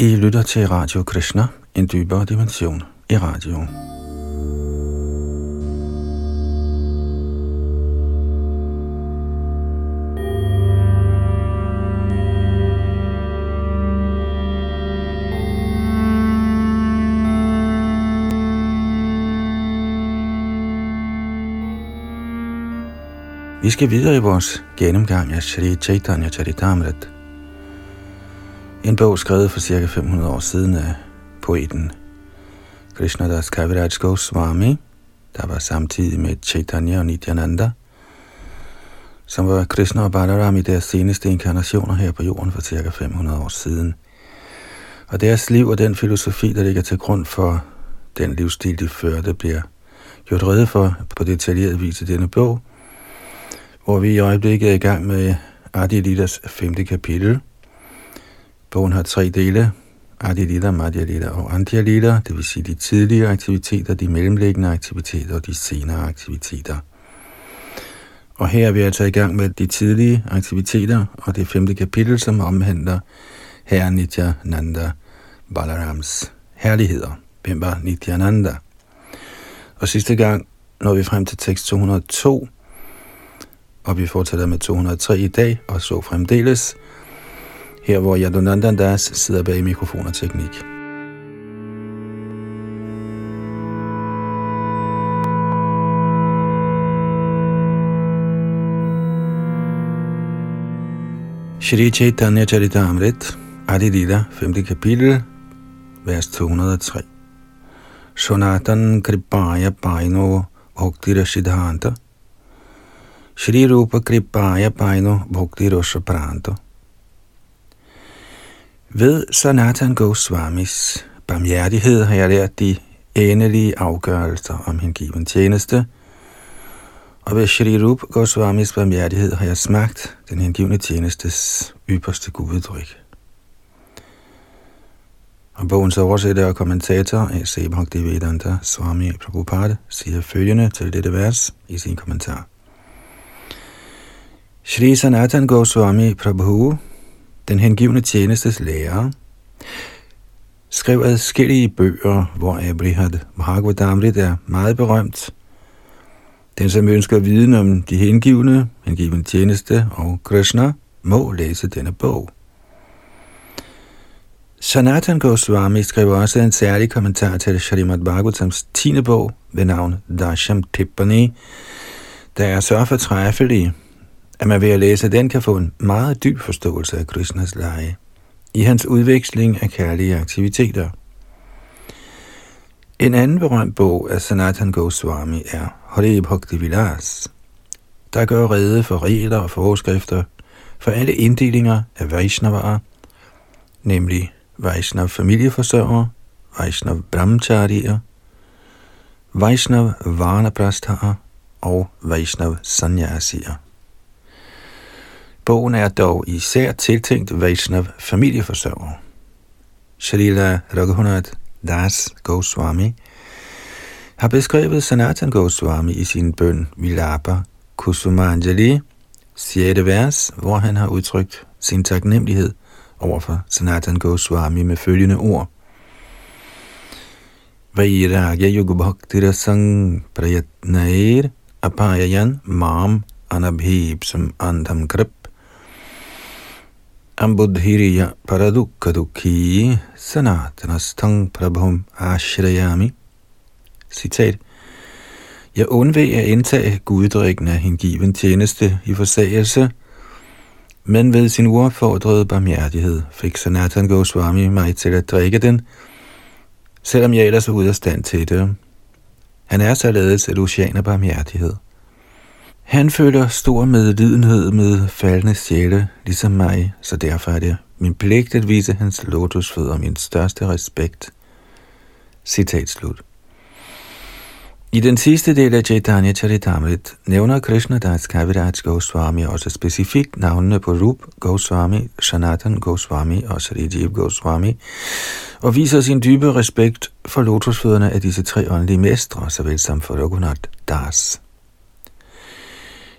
I lytter til Radio Krishna, en dybere dimension i radio. Vi skal videre i vores gennemgang af Sri Chaitanya Charitamrita, en bog skrevet for cirka 500 år siden af poeten Krishnadas Kaviraj Goswami, der var samtidig med Chaitanya og Nityananda, som var Krishna og Balaram i deres seneste inkarnationer her på jorden for cirka 500 år siden. Og deres liv og den filosofi, der ligger til grund for den livsstil, de førte, bliver gjort rede for på detaljeret vis i denne bog – hvor vi i øjeblikket er i gang med Adi Lidas femte kapitel. Bogen har tre dele, Adi Lida, Madhya og Antya Lida, det vil sige de tidligere aktiviteter, de mellemliggende aktiviteter og de senere aktiviteter. Og her er vi altså i gang med de tidlige aktiviteter og det femte kapitel, som omhandler Herre Nityananda Balarams herligheder. Hvem var Nityananda? Og sidste gang når vi frem til tekst 202, og vi fortsætter med 203 i dag, og så fremdeles, her hvor Yadunandan Das sidder bag mikrofon og teknik. Shri Chaitanya Charitamrit, Adi Lila, 5. kapitel, vers 203. Shonatan Kripaya Paino Bhaktira Siddhanta Shri Rupa Kripaya Paino Bhakti Rosha ved Sanatan Goswamis barmhjertighed har jeg lært de endelige afgørelser om hengiven tjeneste, og ved Shri Rup Goswamis barmhjertighed har jeg smagt den hengivne tjenestes ypperste gududtryk. Og bogens oversætter og kommentator A.C. Bhaktivedanta Swami Prabhupada siger følgende til dette vers i sin kommentar. Shri Sanatan Goswami Prabhu, den hengivne tjenestes lærer, skrev adskillige bøger, hvor Abrihad Bhagavadamrit er meget berømt. Den, som ønsker viden om de hengivne, hengivne tjeneste og Krishna, må læse denne bog. Sanatan Goswami skrev også en særlig kommentar til Srimad Bhagavatams 10. bog ved navn Dasham Tippani, der er så fortræffelig, at man ved at læse den kan få en meget dyb forståelse af Krishnas lege i hans udveksling af kærlige aktiviteter. En anden berømt bog af Sanatan Goswami er Hare Bhakti Vilas, der gør rede for regler og forskrifter for alle inddelinger af Vaishnavaer, nemlig Vaishnav familieforsørger, Vaishnav brahmacharier, Vaishnav varnaprasthaer og Vaishnav sanyasier. Bogen er dog især tiltænkt Vaishnav familieforsørger. Shalila Raghunath Das Goswami har beskrevet Sanatan Goswami i sin bøn Vilapa Kusumanjali, 6. vers, hvor han har udtrykt sin taknemmelighed overfor Sanatan Goswami med følgende ord. Vairagya yugubhaktira sang prayatnair apayayan mam anabhipsam andham krip Ambudhiriya paradukadukhi sanatanastang prabhum ashrayami. Citat. Jeg undveg at indtage guddrikken af hengiven tjeneste i forsagelse, men ved sin uopfordrede barmhjertighed fik Sanatan Goswami mig til at drikke den, selvom jeg ellers er ude af stand til det. Han er således et ocean af barmhjertighed. Han føler stor medlidenhed med faldende sjæle, ligesom mig, så derfor er det min pligt at vise hans lotusfødder min største respekt. Citat slut. I den sidste del af Chaitanya Charitamrit nævner Krishna Das Kaviraj Goswami også specifikt navnene på Rup Goswami, Sanatan Goswami og Srijiv Goswami, og viser sin dybe respekt for lotusfødderne af disse tre åndelige mestre, såvel som for Raghunath Das.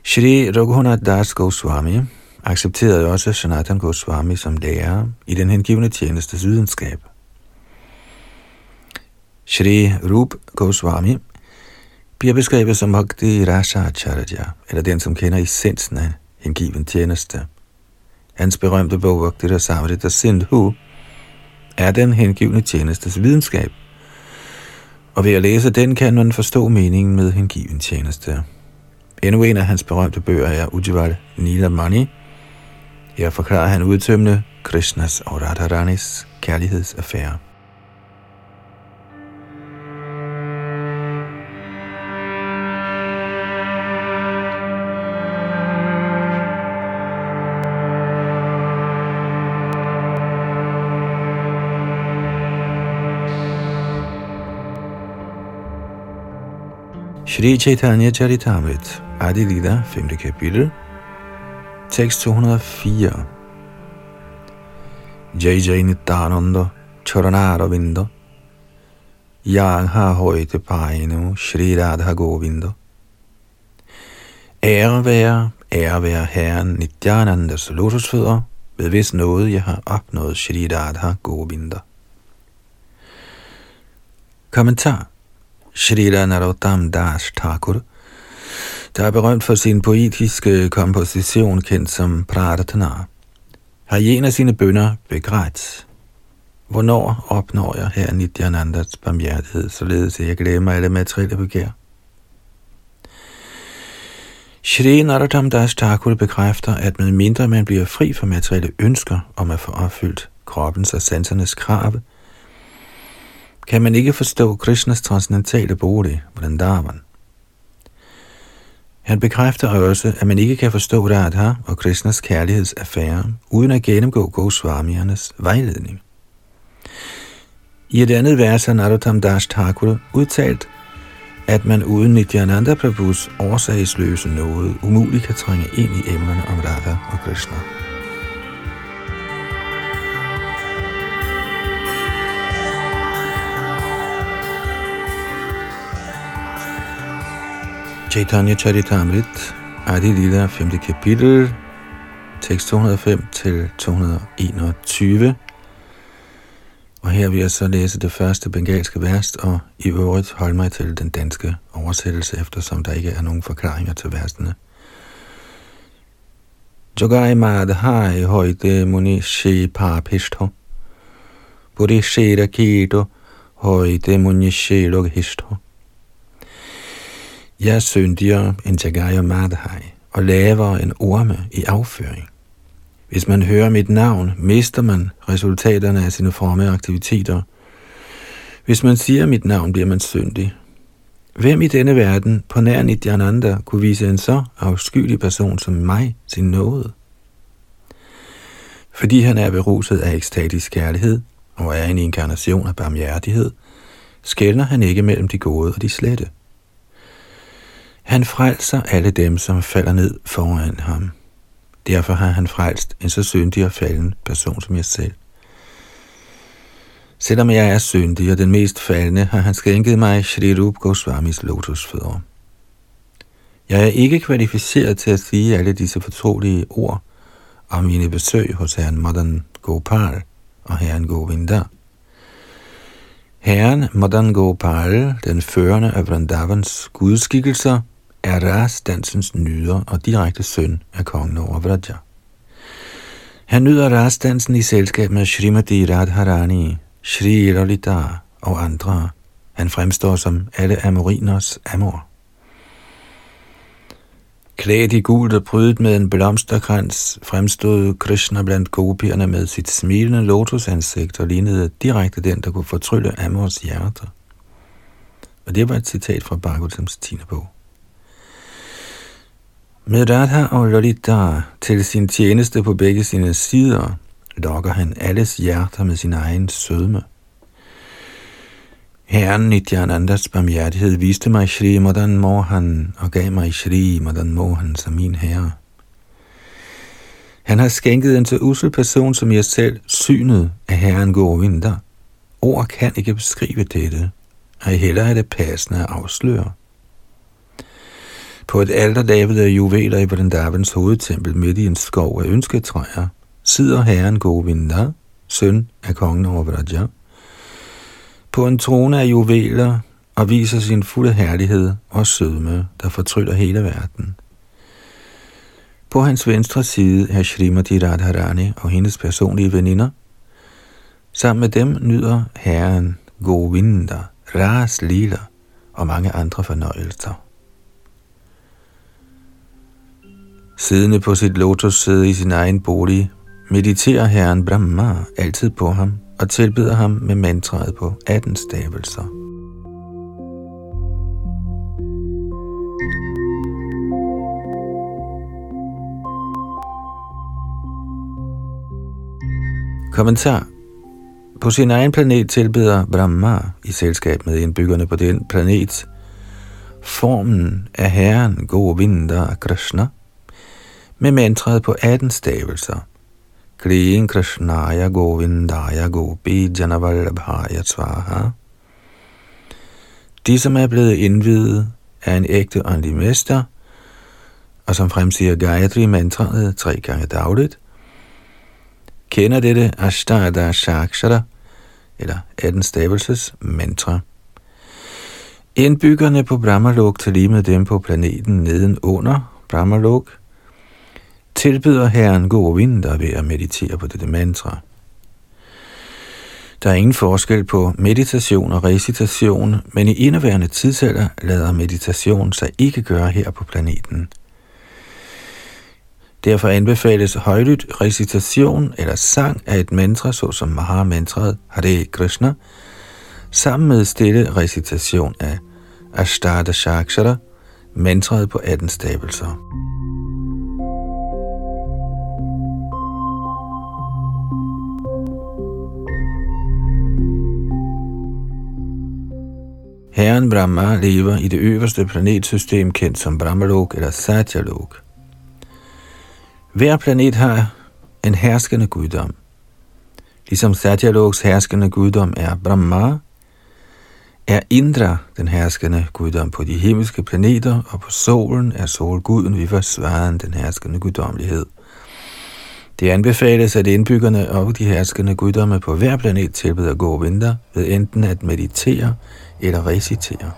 Shri Raghunath Das Goswami accepterede også Sanatan Goswami som lærer i den hengivende tjenestes videnskab. Shri Rup Goswami bliver beskrevet som Bhakti Rasa Acharya, eller den, som kender essensen af hengiven tjeneste. Hans berømte bog Bhakti Rasamrita Sindhu er den hengivne tjenestes videnskab, og ved at læse den kan man forstå meningen med hengiven tjeneste. Endnu en af hans berømte bøger er Ujjval Nilamani. Her forklarer han udtømmende Krishnas og Radharanis kærlighedsaffære. Shri Chaitanya Charitamrita Adi Lida, 5. kapitel, tekst 204. Jai Jai Nityananda, Charanara Vinda, Jeg har højte pejno, Shri Radha Govinda. Ære være, ære være Herren Nityanandas lotusfødder, ved hvis noget jeg har opnået Shri Radha Govinda. Kommentar Shri Narottam Das Thakur, der er berømt for sin poetiske komposition kendt som Pratana. har i en af sine bønder begrædt. Hvornår opnår jeg her Nityanandas barmhjertighed, således at jeg glemmer alle materielle begær? Shri Narottam Das Thakur bekræfter, at med mindre man bliver fri for materielle ønsker om at få opfyldt kroppens og sansernes krav, kan man ikke forstå Krishnas transcendentale bolig, Vrindavan. Han bekræfter også, at man ikke kan forstå Radha og Krishnas kærlighedsaffære, uden at gennemgå Goswamiernes vejledning. I et andet vers har Narottam Das Thakur udtalt, at man uden Nityananda Prabhus årsagsløse noget umuligt kan trænge ind i emnerne om Radha og Krishna. Chaitanya Charitamrit, Adi Lila, 5. kapitel, tekst 205 til 221. Og her vil jeg så læse det første bengalske vers, og i øvrigt holde mig til den danske oversættelse, eftersom der ikke er nogen forklaringer til versene. Jogai madhai hoite muni she papishto. Buri shira kito hoite muni loghishto. Jeg er syndigere end Jagaya Madhai og lavere end orme i afføring. Hvis man hører mit navn, mister man resultaterne af sine forme aktiviteter. Hvis man siger mit navn, bliver man syndig. Hvem i denne verden på nær Nityananda kunne vise en så afskyelig person som mig sin nåde? Fordi han er beruset af ekstatisk kærlighed og er en inkarnation af barmhjertighed, skældner han ikke mellem de gode og de slette. Han frelser alle dem, som falder ned foran ham. Derfor har han frelst en så syndig og falden person som jeg selv. Selvom jeg er syndig og den mest faldende, har han skænket mig Shri Rup Goswamis lotusfødder. Jeg er ikke kvalificeret til at sige alle disse fortrolige ord om mine besøg hos herren Madan Gopal og herren Govinda. Herren Madan Gopal, den førende af Vrindavans gudskikkelser, er rasdansens nyder og direkte søn af kongen over Vraja. Han nyder rasdansen i selskab med Srimati Radharani, Shri Lalita og andre. Han fremstår som alle amoriners amor. Klædt i gult og prydet med en blomsterkrans, fremstod Krishna blandt gopierne med sit smilende lotusansigt og lignede direkte den, der kunne fortrylle Amors hjerter. Og det var et citat fra Bhagavatams 10. bog. Med Radha og Lolita til sin tjeneste på begge sine sider, lokker han alles hjerter med sin egen sødme. Herren Nityanandas barmhjertighed viste mig Shri Madan Mohan og gav mig Shri Madan Mohan som min herre. Han har skænket en så usel person som jeg selv synet af Herren Govinda. Ord kan ikke beskrive dette, og heller er det passende at afsløre. På et alter lavet af juveler i Vrindavans hovedtempel midt i en skov af ønsketræer, sidder herren Govinda, søn af kongen over Vraja, på en trone af juveler og viser sin fulde herlighed og sødme, der fortryller hele verden. På hans venstre side er Srimati Radharani og hendes personlige veninder. Sammen med dem nyder herren Govinda, Ras Lila og mange andre fornøjelser. Siddende på sit lotussæde i sin egen bolig, mediterer herren Brahma altid på ham og tilbeder ham med mantraet på 18 stavelser. Kommentar På sin egen planet tilbeder Brahma i selskab med indbyggerne på den planet formen af Herren Govinda Krishna med mantraet på 18 stavelser. Kriyen Krishnaya Govindaya Gopi Janavallabhaya Svaha. De, som er blevet indvidet af en ægte åndelig mester, og som fremsiger Gayatri mantraet tre gange dagligt, kender dette Ashtada Shakshara, eller 18 stavelses mantra. Indbyggerne på Brahmalok til lige med dem på planeten nedenunder Brahmalok, tilbyder Herren Govinda ved at meditere på dette mantra. Der er ingen forskel på meditation og recitation, men i indeværende tidsalder lader meditation sig ikke gøre her på planeten – Derfor anbefales højlydt recitation eller sang af et mantra, såsom Maha-mantraet Hare Krishna, sammen med stille recitation af Ashtada Shakshara, mantraet på 18 stavelser. Herren Brahma lever i det øverste planetsystem kendt som Brahmalok eller Satyalok. Hver planet har en herskende guddom. Ligesom Satyaloks herskende guddom er Brahma, er Indra den herskende guddom på de himmelske planeter, og på solen er solguden Vivasvaren den herskende guddommelighed. Det anbefales, at indbyggerne og de herskende guddomme på hver planet tilbeder gå vinter ved enten at meditere eller recitere.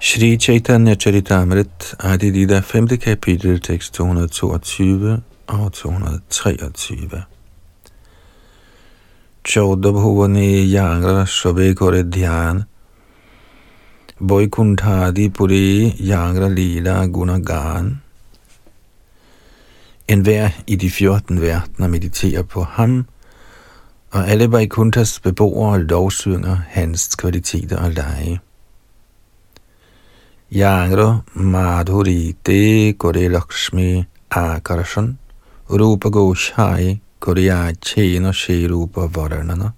Shri Chaitanya Charitamrit, Adidida, 5. kapitel, tekst 222 og 223. Chodabhuvani yangra shabe kore dhyan, Boykunthadi puri yangra lila gunagan. En hver i de 14 verdener mediterer på ham, og alle Vaikuntas beboere lovsynger hans kvaliteter og lege. Yangro Madhuri Te Kore Lakshmi Akarshan Rupa Goshai Korea Tjena Rupa Varanana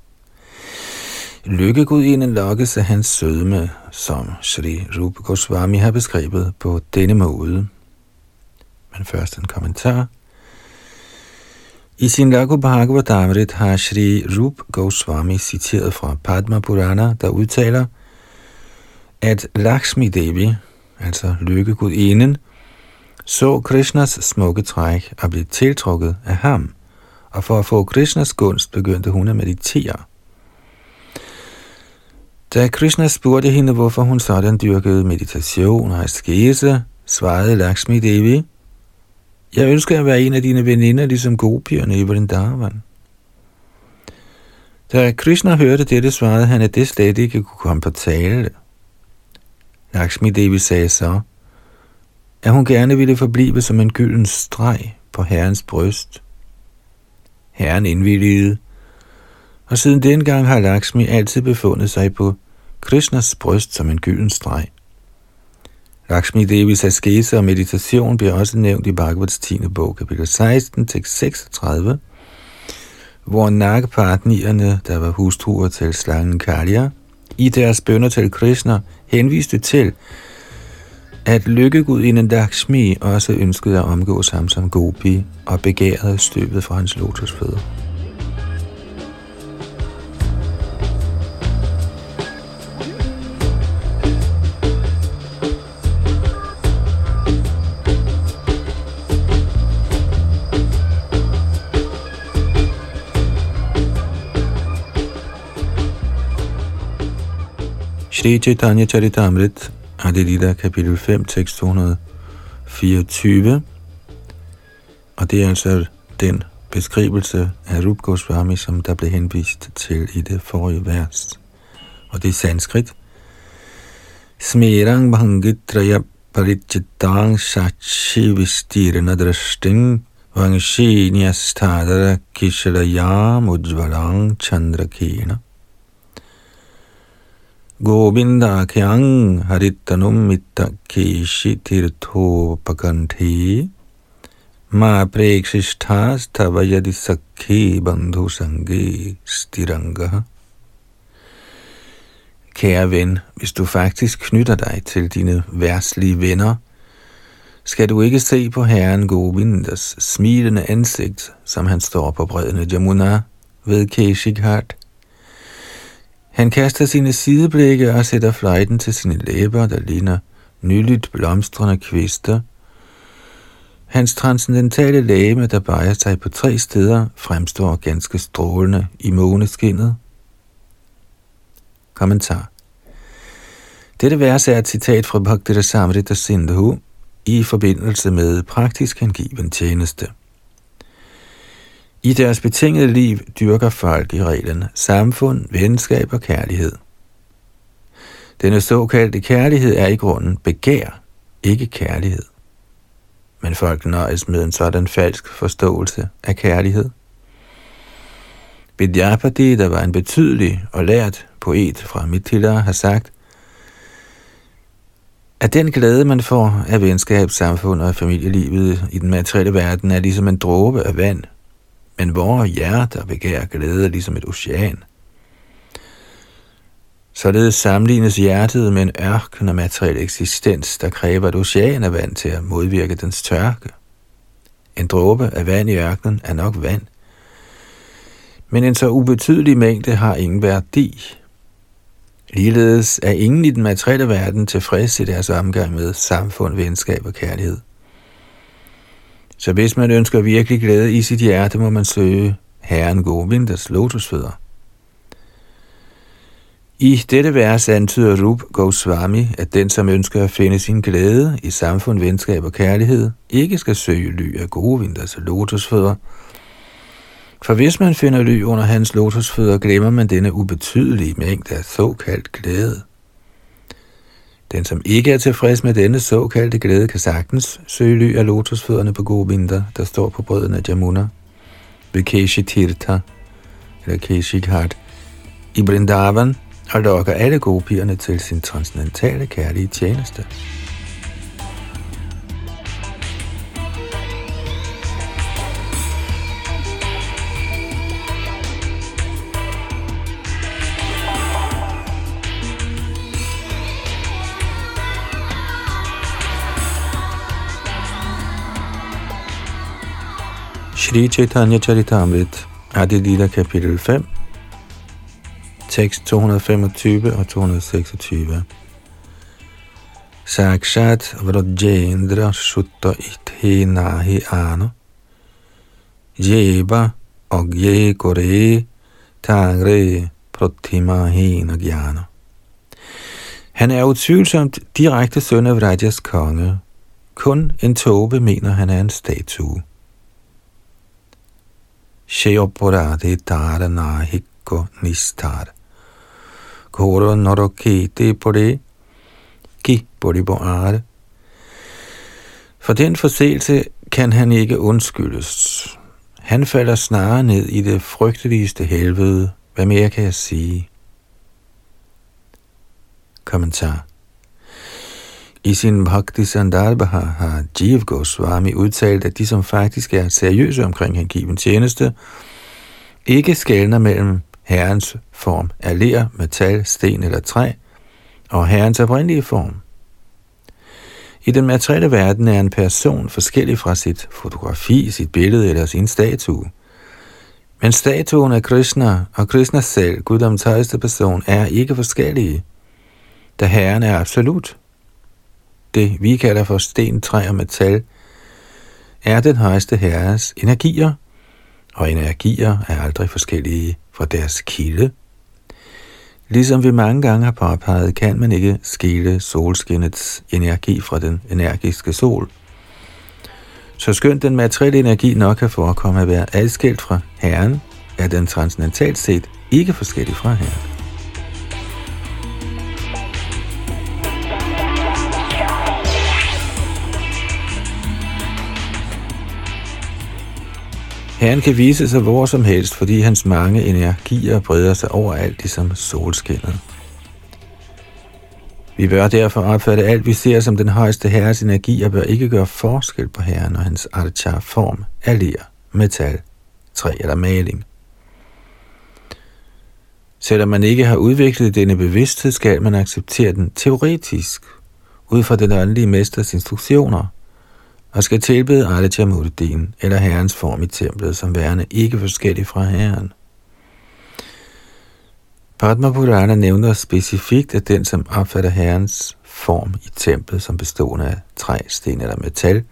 Lykkegudinen lokkes af hans sødme, som Sri Rupa Goswami har beskrevet på denne måde. Men først en kommentar. I sin Lago Bhagavatamrit har Sri Rup Goswami citeret fra Padma Purana, der udtaler, at Lakshmi Devi, altså lykkegudinden, så Krishnas smukke træk og blev tiltrukket af ham, og for at få Krishnas gunst begyndte hun at meditere. Da Krishna spurgte hende, hvorfor hun sådan dyrkede meditation og askese, svarede Lakshmi Devi, jeg ønsker at være en af dine veninder, ligesom gopierne i Vrindavan. Da Krishna hørte dette, svarede han, at det slet ikke kunne komme på tale. Lakshmi Devi sagde så, at hun gerne ville forblive som en gylden streg på herrens bryst. Herren indvilligede, og siden dengang har Lakshmi altid befundet sig på Krishnas bryst som en gylden streg. Lakshmi Devis askese og meditation bliver også nævnt i Bhagavats 10. bog, kapitel 16, tekst 36, hvor nakkepartnierne, der var hustruer til slangen Kalya, i deres bønder til Krishna henviste til, at lykkegudinden Lakshmi også ønskede at omgås ham som gopi og begærede støbet fra hans lotusfødder. Shri Chaitanya Charitamrit, Adilita kapitel 5, tekst 224. Og det er altså den beskrivelse af Rup Goswami, som der blev henvist til i det forrige vers. Og det er sanskrit. Smerang bhangitraya parichitang sachi vistirna drashting vangshi nyastadara kishalayam ujvalang chandrakena. Govinda kyang haritanum mitta kishi tirtho pakanthi ma prekshishthas tavayadi sakhi bandhu sangi stiranga. Kære ven, hvis du faktisk knytter dig til dine værtslige venner, skal du ikke se på herren Govindas smilende ansigt, som han står på bredden Jamuna ved Keshikhat, han kaster sine sideblikke og sætter fløjten til sine læber, der ligner nyligt blomstrende kvister. Hans transcendentale læme, der bejer sig på tre steder, fremstår ganske strålende i måneskinnet. Kommentar Dette vers er et citat fra Bhakti Rasamrita Sindhu i forbindelse med praktisk hengiven tjeneste. I deres betingede liv dyrker folk i reglen samfund, venskab og kærlighed. Denne såkaldte kærlighed er i grunden begær, ikke kærlighed. Men folk nøjes med en sådan falsk forståelse af kærlighed. Vidyapati, der var en betydelig og lært poet fra Mithila, har sagt, at den glæde, man får af venskab, samfund og familielivet i den materielle verden, er ligesom en dråbe af vand – men vores hjerter begærer glæde ligesom et ocean. Således sammenlignes hjertet med en ørken af materiel eksistens, der kræver et ocean af vand til at modvirke dens tørke. En dråbe af vand i ørkenen er nok vand, men en så ubetydelig mængde har ingen værdi. Ligeledes er ingen i den materielle verden tilfreds i deres omgang med samfund, venskab og kærlighed. Så hvis man ønsker virkelig glæde i sit hjerte, må man søge Herren Govindas lotusfødder. I dette vers antyder Rup Goswami, at den, som ønsker at finde sin glæde i samfund, venskab og kærlighed, ikke skal søge ly af Govindas lotusfødder. For hvis man finder ly under hans lotusfødder, glemmer man denne ubetydelige mængde af såkaldt glæde. Den, som ikke er tilfreds med denne såkaldte glæde, kan sagtens søge ly af lotusfødderne på Govinda, der står på brøden af Jamuna, ved Keshi Tirtha, eller Keshi Ghat, i Brindavan, og lokker alle gopierne til sin transcendentale kærlige tjeneste. Shri Chaitanya Charitamrit, Adi Lila kapitel 5, tekst 225 og 226. Sakshat Vrajendra Sutta Ithe Nahi Ano Jeba og Je Kore Tangre Pratimahina Gyana. Han er utvivlsomt direkte søn af Vrajas konge. Kun en tåbe mener han er en statue. Sheoporade dharana nahikko nistar. Koro norokete på det, ki på boare. For den forseelse kan han ikke undskyldes. Han falder snarere ned i det frygteligste helvede. Hvad mere kan jeg sige? Kommentar i sin Bhakti Sandarbha har Jeev Goswami udtalt, at de, som faktisk er seriøse omkring hengiven tjeneste, ikke skældner mellem herrens form af ler, metal, sten eller træ, og herrens oprindelige form. I den materielle verden er en person forskellig fra sit fotografi, sit billede eller sin statue. Men statuen af Krishna og Krishna selv, Guddoms højeste person, er ikke forskellige, da Herren er absolut. Det vi kalder for sten, træ og metal, er den højeste herres energier, og energier er aldrig forskellige fra deres kilde. Ligesom vi mange gange har påpeget, kan man ikke skille solskinnets energi fra den energiske sol. Så skønt den materielle energi nok kan forekomme at være adskilt fra Herren, er den transcendentalt set ikke forskellig fra Herren. Herren kan vise sig hvor som helst, fordi hans mange energier breder sig overalt ligesom solskinnet. Vi bør derfor opfatte alt, vi ser som den højeste herres energi, og bør ikke gøre forskel på herren og hans archa form af ler, metal, træ eller maling. Selvom man ikke har udviklet denne bevidsthed, skal man acceptere den teoretisk, ud fra den åndelige mesters instruktioner, og skal tilbede Aditya Muddin eller herrens form i templet som værende ikke forskellig fra herren. Padma Purana nævner specifikt, at den, som opfatter herrens form i templet som bestående af træ, sten eller metal,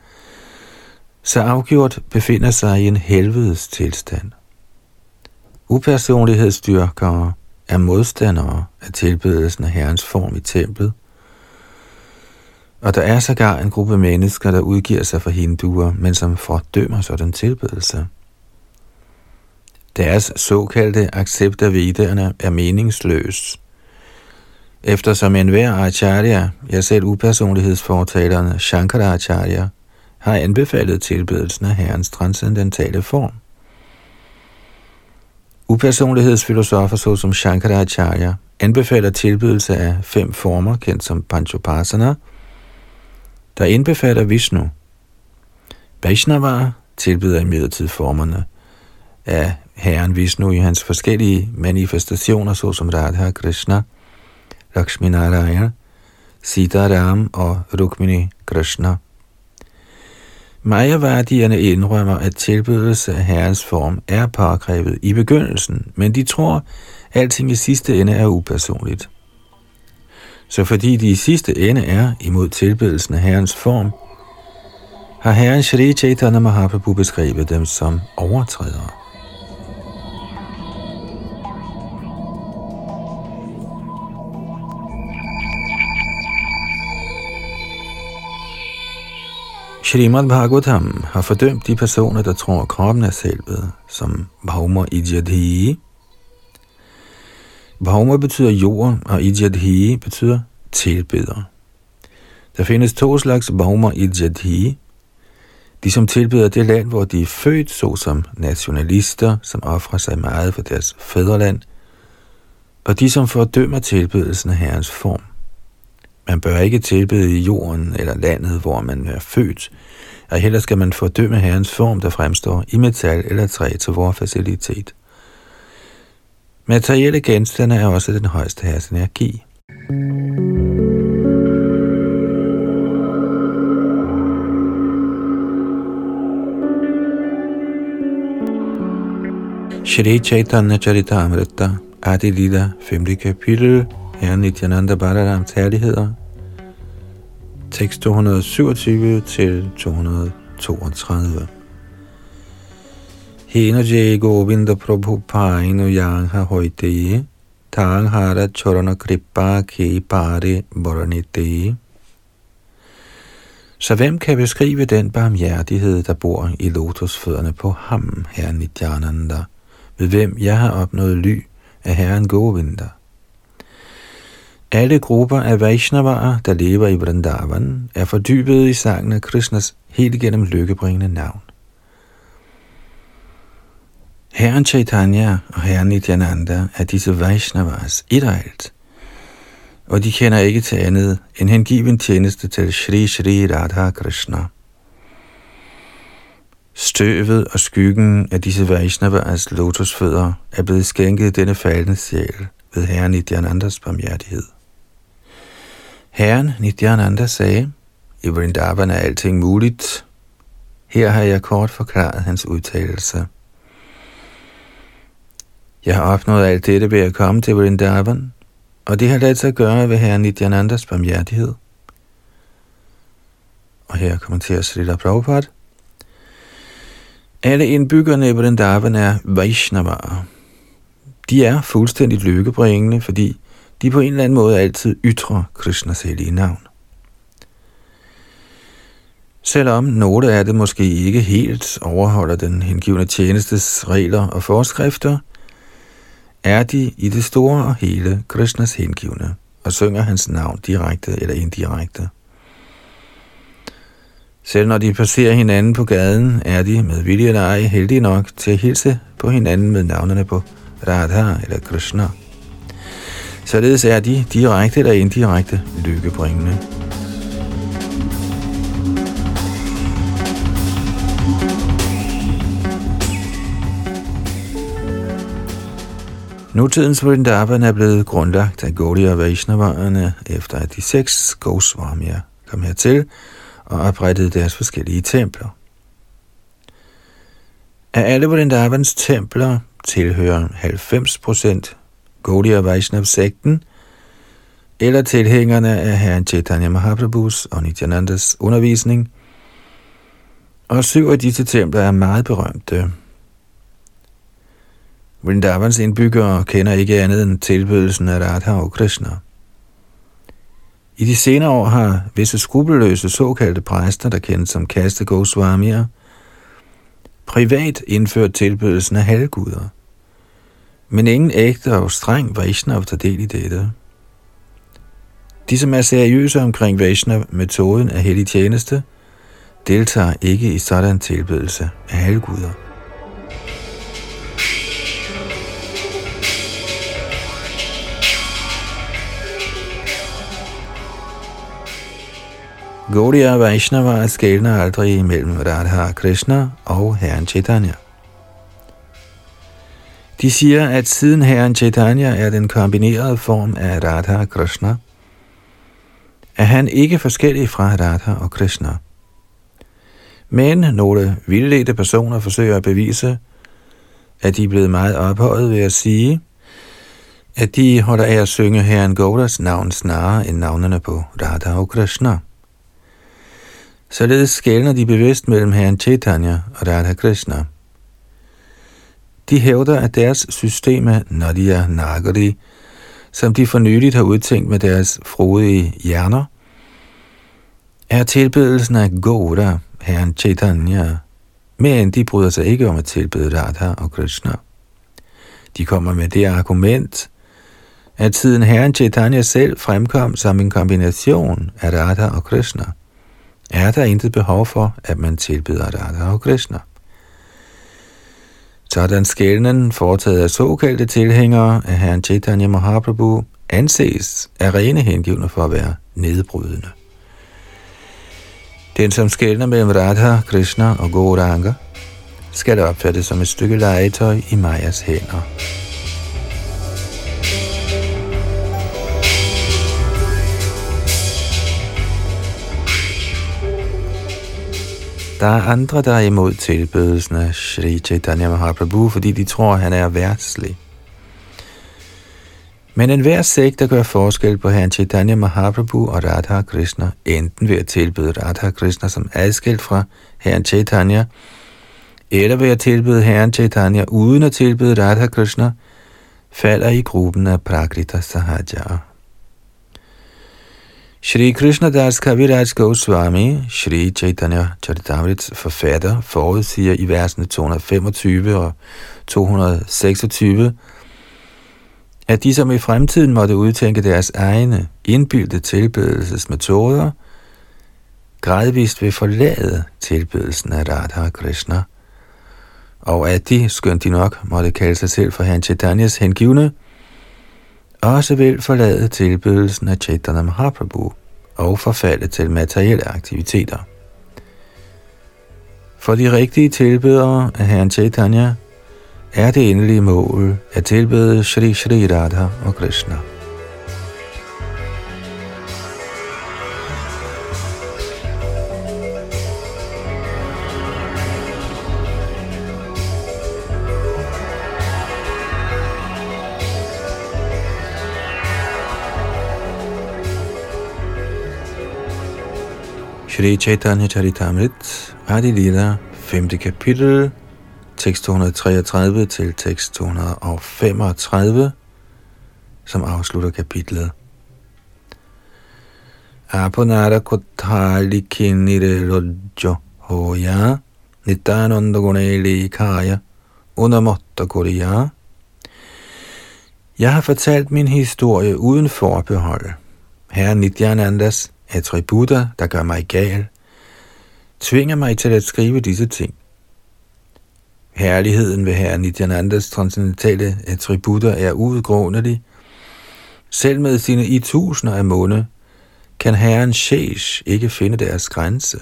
så afgjort befinder sig i en helvedes tilstand. Upersonlighedsdyrkere er modstandere af tilbedelsen af herrens form i templet, og der er sågar en gruppe mennesker, der udgiver sig for hinduer, men som fordømmer sådan tilbedelse. Deres såkaldte accept af vedderne er meningsløs. Eftersom enhver acharya, jeg selv upersonlighedsfortalerne Shankaracharya, har anbefalet tilbedelsen af Herrens transcendentale form. Upersonlighedsfilosofer såsom Shankaracharya anbefaler tilbedelse af fem former, kendt som Panchopasana, der indbefatter Vishnu. Vaishnava tilbyder imidlertid formerne af Herren Vishnu i hans forskellige manifestationer, såsom Radha Krishna, Lakshmi Narayana, Ram og Rukmini Krishna. Mayavadierne indrømmer, at tilbydelse af Herrens form er påkrævet i begyndelsen, men de tror, at alting i sidste ende er upersonligt. Så fordi de i sidste ende er imod tilbedelsen af Herrens form, har Herren Shri Chaitanya Mahaprabhu beskrevet dem som overtrædere. Srimad Bhagavatam har fordømt de personer, der tror, at kroppen er selvet, som Bhauma Ijadhi, Bhauma betyder jord, og Ijadhi betyder tilbeder. Der findes to slags Bhauma Ijadhi. De, som tilbeder det land, hvor de er født, såsom nationalister, som offrer sig meget for deres fædreland, og de, som fordømmer tilbedelsen af Herrens form. Man bør ikke tilbede i jorden eller landet, hvor man er født, og heller skal man fordømme Herrens form, der fremstår i metal eller træ til vores facilitet. Materielle genstande er også den højeste herres energi. Shri Chaitanya Charitamrita, Adi Lila, 5. kapitel, Herren Nityananda Balaram Herligheder, tekst 227 til 232. Hina je Govinda Prabhu painu yang ha hoite, tang hara chorana kripa ke pare boranite. Så hvem kan beskrive den barmhjertighed, der bor i lotusfødderne på ham, herren Nityananda, ved hvem jeg har opnået ly af herren Govinda? Alle grupper af Vaishnavaer, der lever i Vrindavan, er fordybet i sangen af Krishnas helt gennem lykkebringende navn. Herren Chaitanya og Herren Nityananda er disse Vaishnavas alt, og de kender ikke til andet end hengiven tjeneste til Shri Shri Radha Krishna. Støvet og skyggen af disse Vaishnavas lotusfødder er blevet skænket denne faldende sjæl ved Herren Nityanandas barmhjertighed. Herren Nityananda sagde, I Vrindavan er alting muligt. Her har jeg kort forklaret hans udtalelse. Jeg har opnået alt dette ved at komme til Vrindavan, og det har ladet sig gøre ved herren Nityanandas barmhjertighed. Og her kommenterer Srila Prabhupada. Alle indbyggerne i Vrindavan er Vaishnavaer. De er fuldstændig lykkebringende, fordi de på en eller anden måde altid ytrer Krishnas hellige navn. Selvom nogle af det måske ikke helt overholder den hengivne tjenestes regler og forskrifter, er de i det store og hele Krishnas hengivne og synger hans navn direkte eller indirekte. Selv når de passerer hinanden på gaden, er de med vilje eller ej heldige nok til at hilse på hinanden med navnene på Radha eller Krishna. Således er de direkte eller indirekte lykkebringende. Nutidens Vrindavan er blevet grundlagt af Gaudiya Vaishnavarerne, efter at de seks Goswamier kom hertil og oprettede deres forskellige templer. Af alle Vrindavans templer tilhører 90% Gaudiya Vaishnav-sekten, eller tilhængerne af herren Chaitanya Mahaprabhus og Nityanandas undervisning, og syv af disse templer er meget berømte. Vrindavans indbyggere kender ikke andet end tilbydelsen af Radha og Krishna. I de senere år har visse skrupelløse såkaldte præster, der kendes som Kaste Goswamier, privat indført tilbydelsen af halvguder. Men ingen ægte og streng Vaishnav tager del i dette. De, som er seriøse omkring Vaishnav-metoden af hellig tjeneste, deltager ikke i sådan tilbedelse af halvguder. Gaudiya Vaishnava skældner aldrig imellem Radha Krishna og Herren Chaitanya. De siger, at siden Herren Chaitanya er den kombinerede form af Radha Krishna, er han ikke forskellig fra Radha og Krishna. Men nogle vildledte personer forsøger at bevise, at de er blevet meget ophøjet ved at sige, at de holder af at synge Herren Gaudas navn snarere end navnene på Radha og Krishna. Således skældner de bevidst mellem herren Chaitanya og Radha Krishna. De hævder, at deres system af Nadia Nagari, som de for nyligt har udtænkt med deres frodige hjerner, er tilbedelsen af Gora, herren Chaitanya, men de bryder sig ikke om at tilbede Radha og Krishna. De kommer med det argument, at siden herren Chaitanya selv fremkom som en kombination af Radha og Krishna – er der intet behov for, at man tilbeder Radha og Krishna. Sådan skælden foretaget af såkaldte tilhængere af herren Chaitanya Mahaprabhu anses af rene hengivne for at være nedbrydende. Den, som skældner mellem Radha, Krishna og Gauranga, skal opfattes som et stykke legetøj i Majas hænder. Der er andre, der er imod tilbedelsen af Sri Chaitanya Mahaprabhu, fordi de tror, at han er værtslig. Men enhver sekt, der gør forskel på herren Chaitanya Mahaprabhu og Radha Krishna, enten ved at tilbyde Radha Krishna som adskilt fra herren Chaitanya, eller ved at tilbyde herren Chaitanya uden at tilbede Radha Krishna, falder i gruppen af Prakrita Sahaja. Shri Krishna Das Kaviraj Goswami, Shri Chaitanya Charitamrits forfatter, forudsiger i versene 225 og 226, at de, som i fremtiden måtte udtænke deres egne indbyldte tilbedelsesmetoder, gradvist vil forlade tilbedelsen af Radha Krishna, og at de, skønt de nok måtte kalde sig selv for Han Chaitanyas hengivne, også vil forlade tilbedelsen af Chaitanya Mahaprabhu og forfalde til materielle aktiviteter. For de rigtige tilbedere af Herren Chaitanya er det endelige mål at tilbede Shri Shri Radha og Krishna. Shri Chaitanya Charitamrit, Adi Lila, 5. kapitel, tekst 233 til tekst 235, som afslutter kapitlet. Aponara kothali kinire rojo hoya, nitananda guneli kaya, unamotta kuriya. Jeg har fortalt min historie uden forbehold. Herre Nityanandas attributter, der gør mig gal, tvinger mig til at skrive disse ting. Herligheden ved Herre Nityanandas transcendentale attributter er uudgrundelig. Selv med sine i tusinder af måne, kan Herren Shesh ikke finde deres grænse.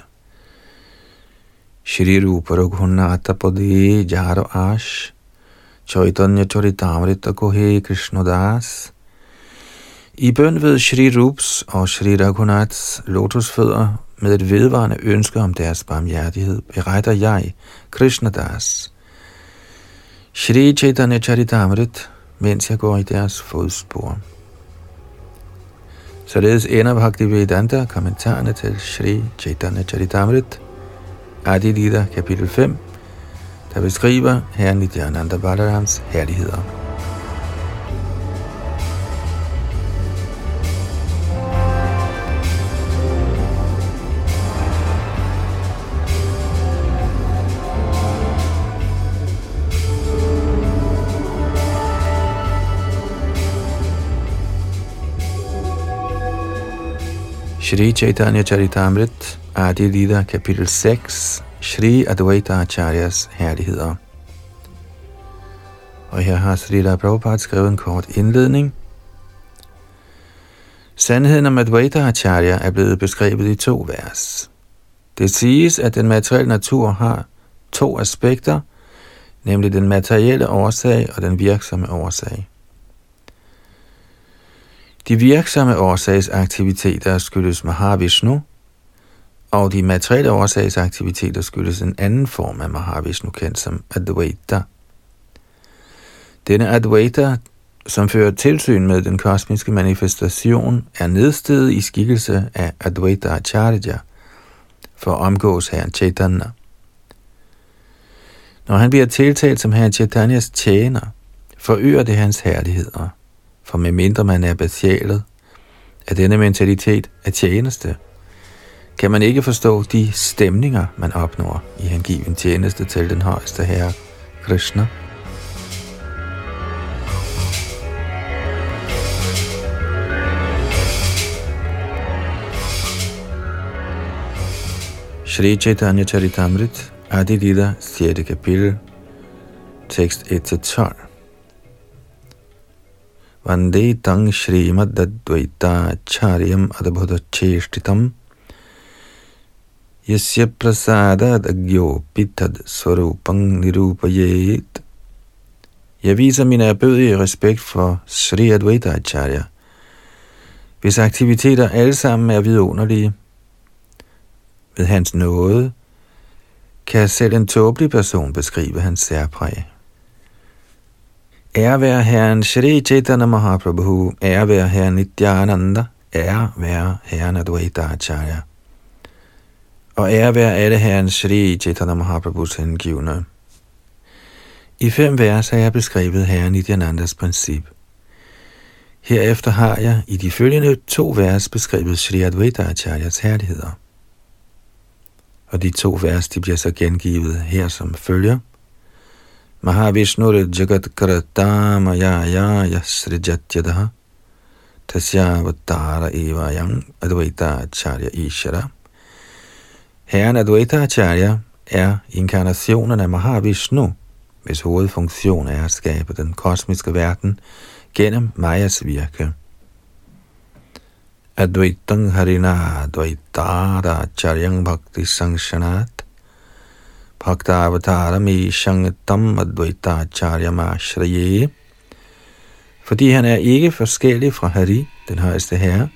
Shri Rupa Raghunatha Pade Jaro Ash Chaitanya Charitamrita Kohe Krishnadas i bøn ved Shri Rups og Shri Raghunaths lotusfødder med et vedvarende ønske om deres barmhjertighed, beretter jeg, Krishnadas, Shri Chaitanya Charitamrit, mens jeg går i deres fodspor. Således ender Bhaktivedanta kommentarerne til Shri Chaitanya Charitamrit, Adi Lida, kapitel 5, der beskriver Herren Nityananda Balarams herligheder. Shri Chaitanya Charitamrit, Adi Lida, kapitel 6, Shri Advaita Acharyas herligheder. Og her har Srila Prabhupada skrevet en kort indledning. Sandheden om Advaita Acharya er blevet beskrevet i to vers. Det siges, at den materielle natur har to aspekter, nemlig den materielle årsag og den virksomme årsag. De virksomme årsagsaktiviteter skyldes Mahavishnu, og de materielle årsagsaktiviteter skyldes en anden form af Mahavishnu, kendt som Advaita. Denne Advaita, som fører tilsyn med den kosmiske manifestation, er nedstedet i skikkelse af Advaita Acharya for at omgås herren Chaitanya. Når han bliver tiltalt som herren Chaitanyas tjener, forøger det hans herligheder – for medmindre man er besjælet af denne mentalitet af tjeneste, kan man ikke forstå de stemninger, man opnår i hengiven tjeneste til den højeste herre, Krishna. Shri Chaitanya Charitamrit, Adi Lila, 6. kapitel, tekst 1-12. वन्दे तं श्रीमदद्वैताचार्यम् अद्भुतचेष्टितम् यस्य प्रसादादज्ञोऽपि तद् स्वरूपं nirupayet. Jeg viser min erbødige respekt for Sri Advaita Acharya, hvis aktiviteter alle sammen er vidunderlige. Ved hans nåde kan selv en tåbelig person beskrive hans særpræg. Ære være Herren Shri Chaitanya Mahaprabhu, ære være Herren Nityananda, ære være Herren Advaita Acharya. Og ære være alle Herren Shri Chaitanya Mahaprabhus hengivne. I fem vers har jeg beskrevet Herren Nityanandas princip. Herefter har jeg i de følgende to vers beskrevet Shri Advaita Acharyas herligheder. Og de to vers de bliver så gengivet her som følger – Mahavishnu Jagat Karata Maya Yasrijatyadaha Tasyavatara Evayam Advaita Acharya Ishara Herren Advaita Acharya er inkarnationen af Mahavishnu, hvis hovedfunktion er at skabe den kosmiske verden gennem Mayas virke. Advaitang Harina Advaitara Acharyang Bhakti Sangshanat Bhaktavatarami Shangatam Advaita Charyamashraye. Fordi han er ikke forskellig fra Hari, den højeste herre,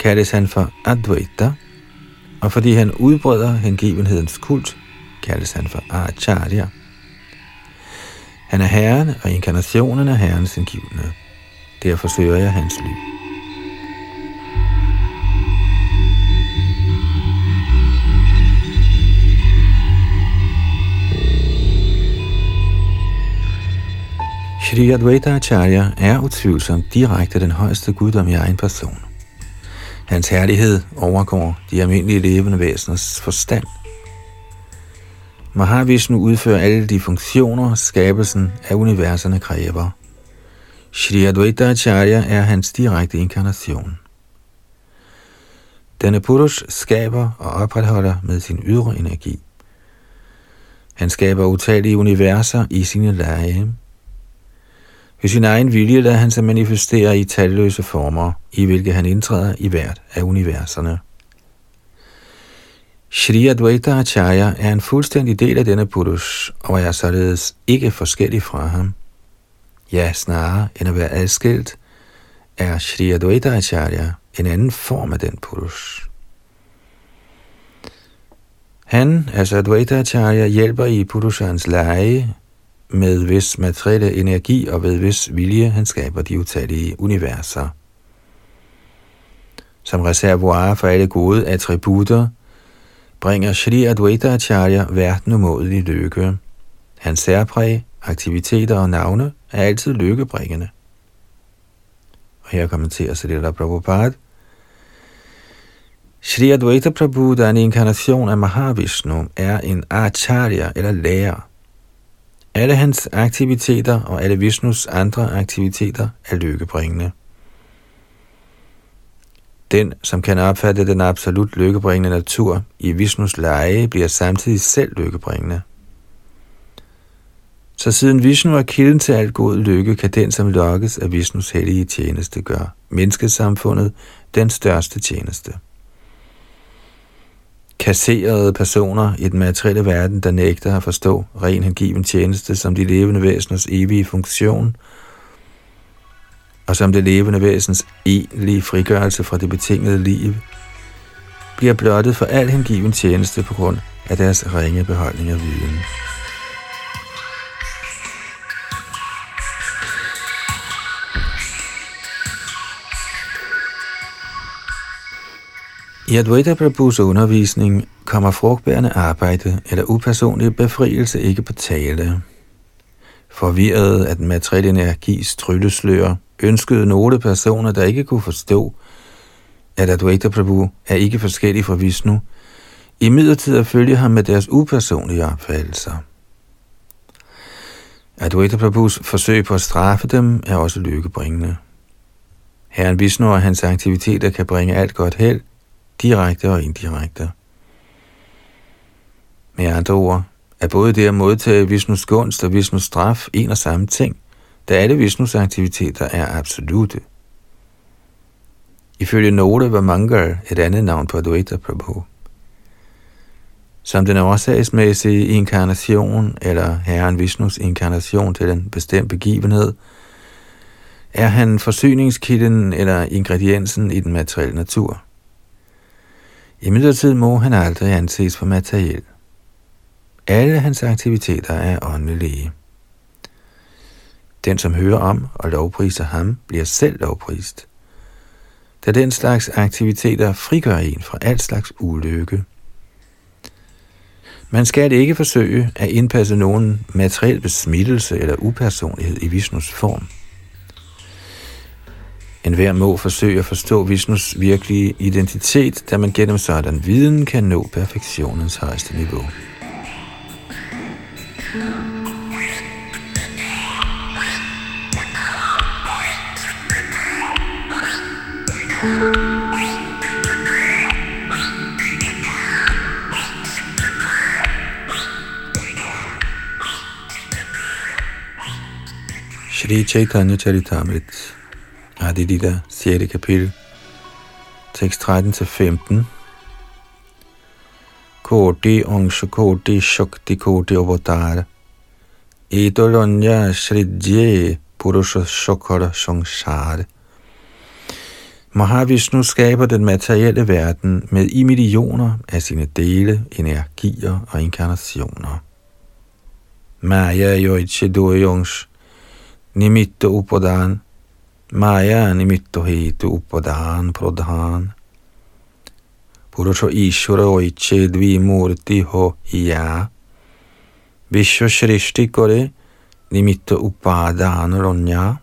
kaldes han for Advaita, og fordi han udbreder hengivenhedens kult, kaldes han for Acharya. Han er herren, og inkarnationen er herrens hengivne. Derfor søger jeg hans liv. Shri Advaita Acharya er utvivlsomt direkte den højeste guddom i egen person. Hans herlighed overgår de almindelige levende væseners forstand. Mahavishnu udfører alle de funktioner, skabelsen af universerne kræver. Shri Advaita Acharya er hans direkte inkarnation. Denne Purush skaber og opretholder med sin ydre energi. Han skaber utallige universer i sine lege. Ved sin egen vilje lader han sig manifestere i talløse former, i hvilke han indtræder i hvert af universerne. Shri Advaita Acharya er en fuldstændig del af denne Purush, og er således ikke forskellig fra ham. Ja, snarere end at være adskilt, er Shri Advaita Acharya en anden form af den Purush. Han, altså Advaita Acharya, hjælper i Purushans leje, med vis materielle energi og ved vis vilje han skaber de utallige universer. Som reservoir for alle gode attributter, bringer Shri Advaita Acharya verden umådelig lykke. Hans særpræg, aktiviteter og navne er altid lykkebringende. Og her kommenterer Srila Prabhupada. Shri Advaita Prabhu, der er en inkarnation af Mahavishnu, er en acharya eller lærer. Alle hans aktiviteter og alle Vishnus andre aktiviteter er lykkebringende. Den, som kan opfatte den absolut lykkebringende natur i Vishnus leje, bliver samtidig selv lykkebringende. Så siden Vishnu er kilden til alt god lykke, kan den, som lokkes af Vishnus hellige tjeneste, gøre menneskesamfundet den største tjeneste. Kasserede personer i den materielle verden, der nægter at forstå ren hengiven tjeneste som de levende væseners evige funktion, og som det levende væsens egentlige frigørelse fra det betingede liv, bliver blottet for al hengiven tjeneste på grund af deres ringe beholdning af viden. I Advaita Prabhus undervisning kommer frugtbærende arbejde eller upersonlig befrielse ikke på tale. Forvirret af den materielle energis trylleslør, ønskede nogle personer, der ikke kunne forstå, at Advaita Prabhu er ikke forskellig fra Vishnu, i midlertid at følge ham med deres upersonlige opfattelser. Advaita Prabhus forsøg på at straffe dem er også lykkebringende. Herren Vishnu og hans aktiviteter kan bringe alt godt held, direkte og indirekte. Med andre ord er både det at modtage Vishnus gunst og Vishnus straf en og samme ting, da alle Vishnus aktiviteter er absolute. Ifølge Note var Mangal et andet navn på Advaita Prabhu. Som den årsagsmæssige inkarnation eller Herren Vishnus inkarnation til en bestemt begivenhed, er han forsyningskilden eller ingrediensen i den materielle natur. I midlertid må han aldrig anses for materiel. Alle hans aktiviteter er åndelige. Den, som hører om og lovpriser ham, bliver selv lovprist. Da den slags aktiviteter frigør en fra al slags ulykke. Man skal ikke forsøge at indpasse nogen materiel besmittelse eller upersonlighed i Vishnus form. En hver må forsøge at forstå Vishnus virkelige identitet, da man gennem sådan viden kan nå perfektionens højeste niveau. Shri Chaitanya Charitamrita Charitamrit der 6. kapitel, tekst 13-15. Koti Angsha Koti Shakti Koti Avatar Idolonya Shridje Purusha Shokara Samsara Mahavishnu skaber den materielle verden med i millioner af sine dele, energier og inkarnationer. Maya Yoichi Doyongs Nimitta Upadan Maya nimitto hetu upadan prodhan. Purusho Ishvara oiche murti ho ya. বিশ্ব সৃষ্টি করে nimitta upadana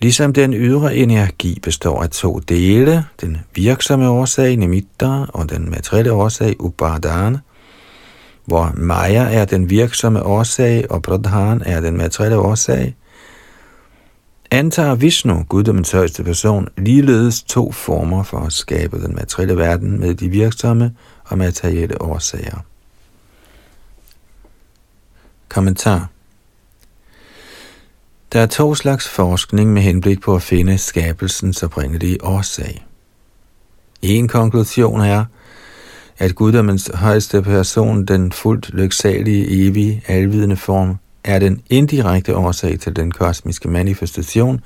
Ligesom den ydre energi består af to dele, den virksomme årsag, nimitta, og den materielle årsag, upadana, hvor Maya er den virksomme årsag, og Pradhan er den materielle årsag, antager Vishnu, guddommens højeste person, ligeledes to former for at skabe den materielle verden med de virksomme og materielle årsager. Kommentar Der er to slags forskning med henblik på at finde skabelsens oprindelige årsag. En konklusion er, at guddommens højeste person, den fuldt lyksalige, evige, alvidende form, er den indirekte årsag til den kosmiske manifestation,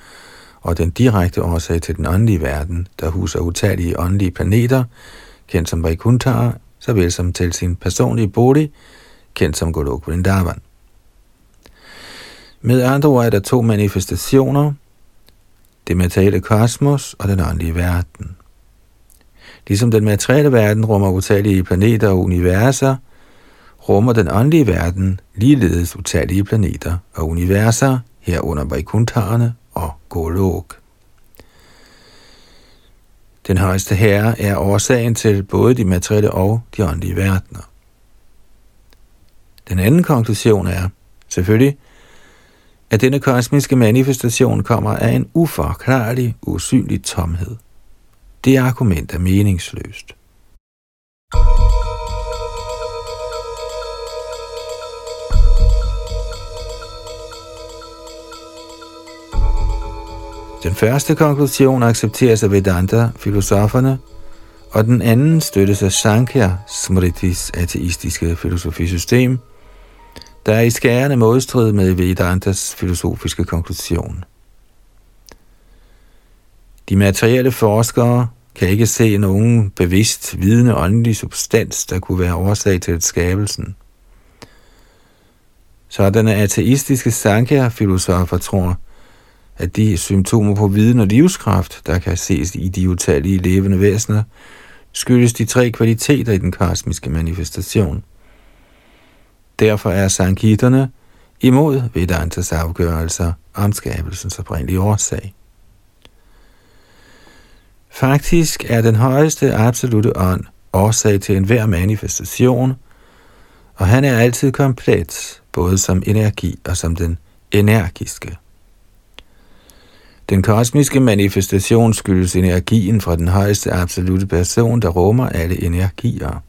og den direkte årsag til den åndelige verden, der huser utallige åndelige planeter, kendt som Vaikuntara, såvel som til sin personlige bodhi, kendt som Golok Vrindavan. Med andre ord er der to manifestationer, det materielle kosmos og den åndelige verden. Ligesom den materielle verden rummer utallige planeter og universer, rummer den åndelige verden ligeledes utallige planeter og universer, herunder Vaikuntarerne og Golok. Den højeste herre er årsagen til både de materielle og de åndelige verdener. Den anden konklusion er, selvfølgelig, at denne kosmiske manifestation kommer af en uforklarlig, usynlig tomhed. Det argument er meningsløst. Den første konklusion accepteres af Vedanta-filosoferne, og den anden støttes af Sankhya Smritis ateistiske filosofisystem, der er i skærende modstrid med Vedantas filosofiske konklusion. De materielle forskere kan ikke se nogen bevidst vidende åndelig substans, der kunne være årsag til skabelsen. Sådanne ateistiske Sankhya-filosofer tror, at de symptomer på viden og livskraft, der kan ses i de utallige levende væsener, skyldes de tre kvaliteter i den kosmiske manifestation. Derfor er sankitterne imod Vedantas afgørelser om skabelsens oprindelige årsag. Faktisk er den højeste absolute ånd årsag til enhver manifestation, og han er altid komplet, både som energi og som den energiske. Den kosmiske manifestation skyldes energien fra den højeste absolute person, der rummer alle energier.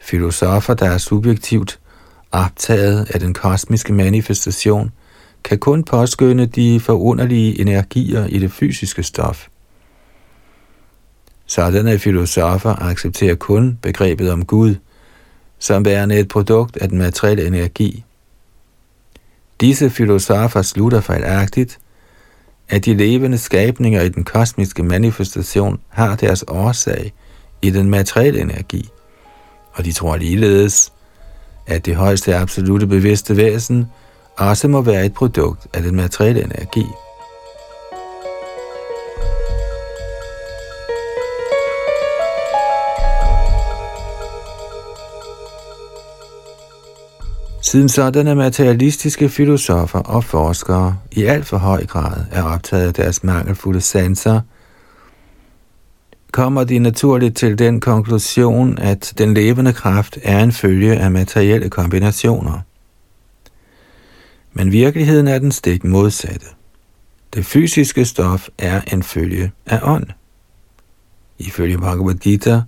Filosofer, der er subjektivt optaget af den kosmiske manifestation, kan kun påskynde de forunderlige energier i det fysiske stof. Sådanne filosofer accepterer kun begrebet om Gud, som værende et produkt af den materielle energi. Disse filosofer slutter fejlagtigt, at de levende skabninger i den kosmiske manifestation har deres årsag i den materielle energi, og de tror ligeledes, at det højeste absolute bevidste væsen også må være et produkt af den materielle energi. Siden sådanne materialistiske filosofer og forskere i alt for høj grad er optaget af deres mangelfulde sanser, kommer de naturligt til den konklusion, at den levende kraft er en følge af materielle kombinationer. Men virkeligheden er den stik modsatte. Det fysiske stof er en følge af ånd. Ifølge Bhagavad Gita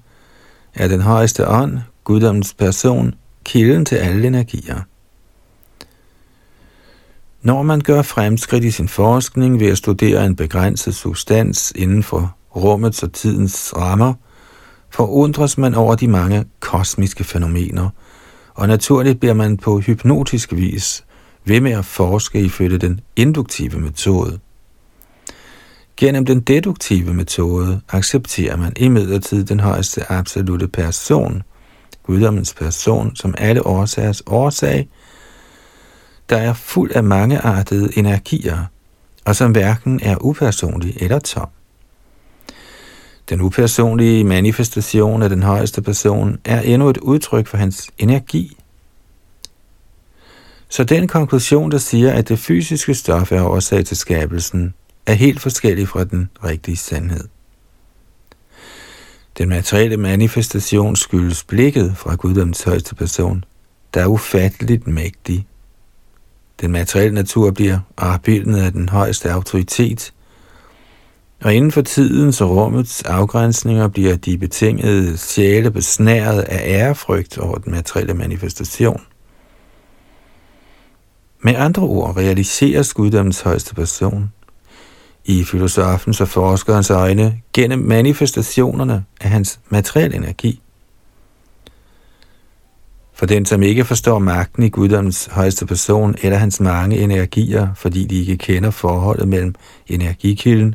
er den højeste ånd, guddommens person, kilden til alle energier. Når man gør fremskridt i sin forskning ved at studere en begrænset substans inden for rummets og tidens rammer, forundres man over de mange kosmiske fænomener, og naturligt bliver man på hypnotisk vis ved med at forske ifølge den induktive metode. Gennem den deduktive metode accepterer man imidlertid den højeste absolute person, guddommens person, som alle årsagers årsag, der er fuld af mangeartede energier, og som hverken er upersonlig eller tom. Den upersonlige manifestation af den højeste person er endnu et udtryk for hans energi. Så den konklusion, der siger, at det fysiske stof er årsag til skabelsen, er helt forskellig fra den rigtige sandhed. Den materielle manifestation skyldes blikket fra Guddoms højeste person, der er ufatteligt mægtig. Den materielle natur bliver afbildet af den højeste autoritet, og inden for tidens og rummets afgrænsninger bliver de betingede sjæle besnæret af ærefrygt over den materielle manifestation. Med andre ord realiseres guddommens højeste person i filosofens og forskerens øjne gennem manifestationerne af hans materielle energi. For den, som ikke forstår magten i guddoms højeste person eller hans mange energier, fordi de ikke kender forholdet mellem energikilden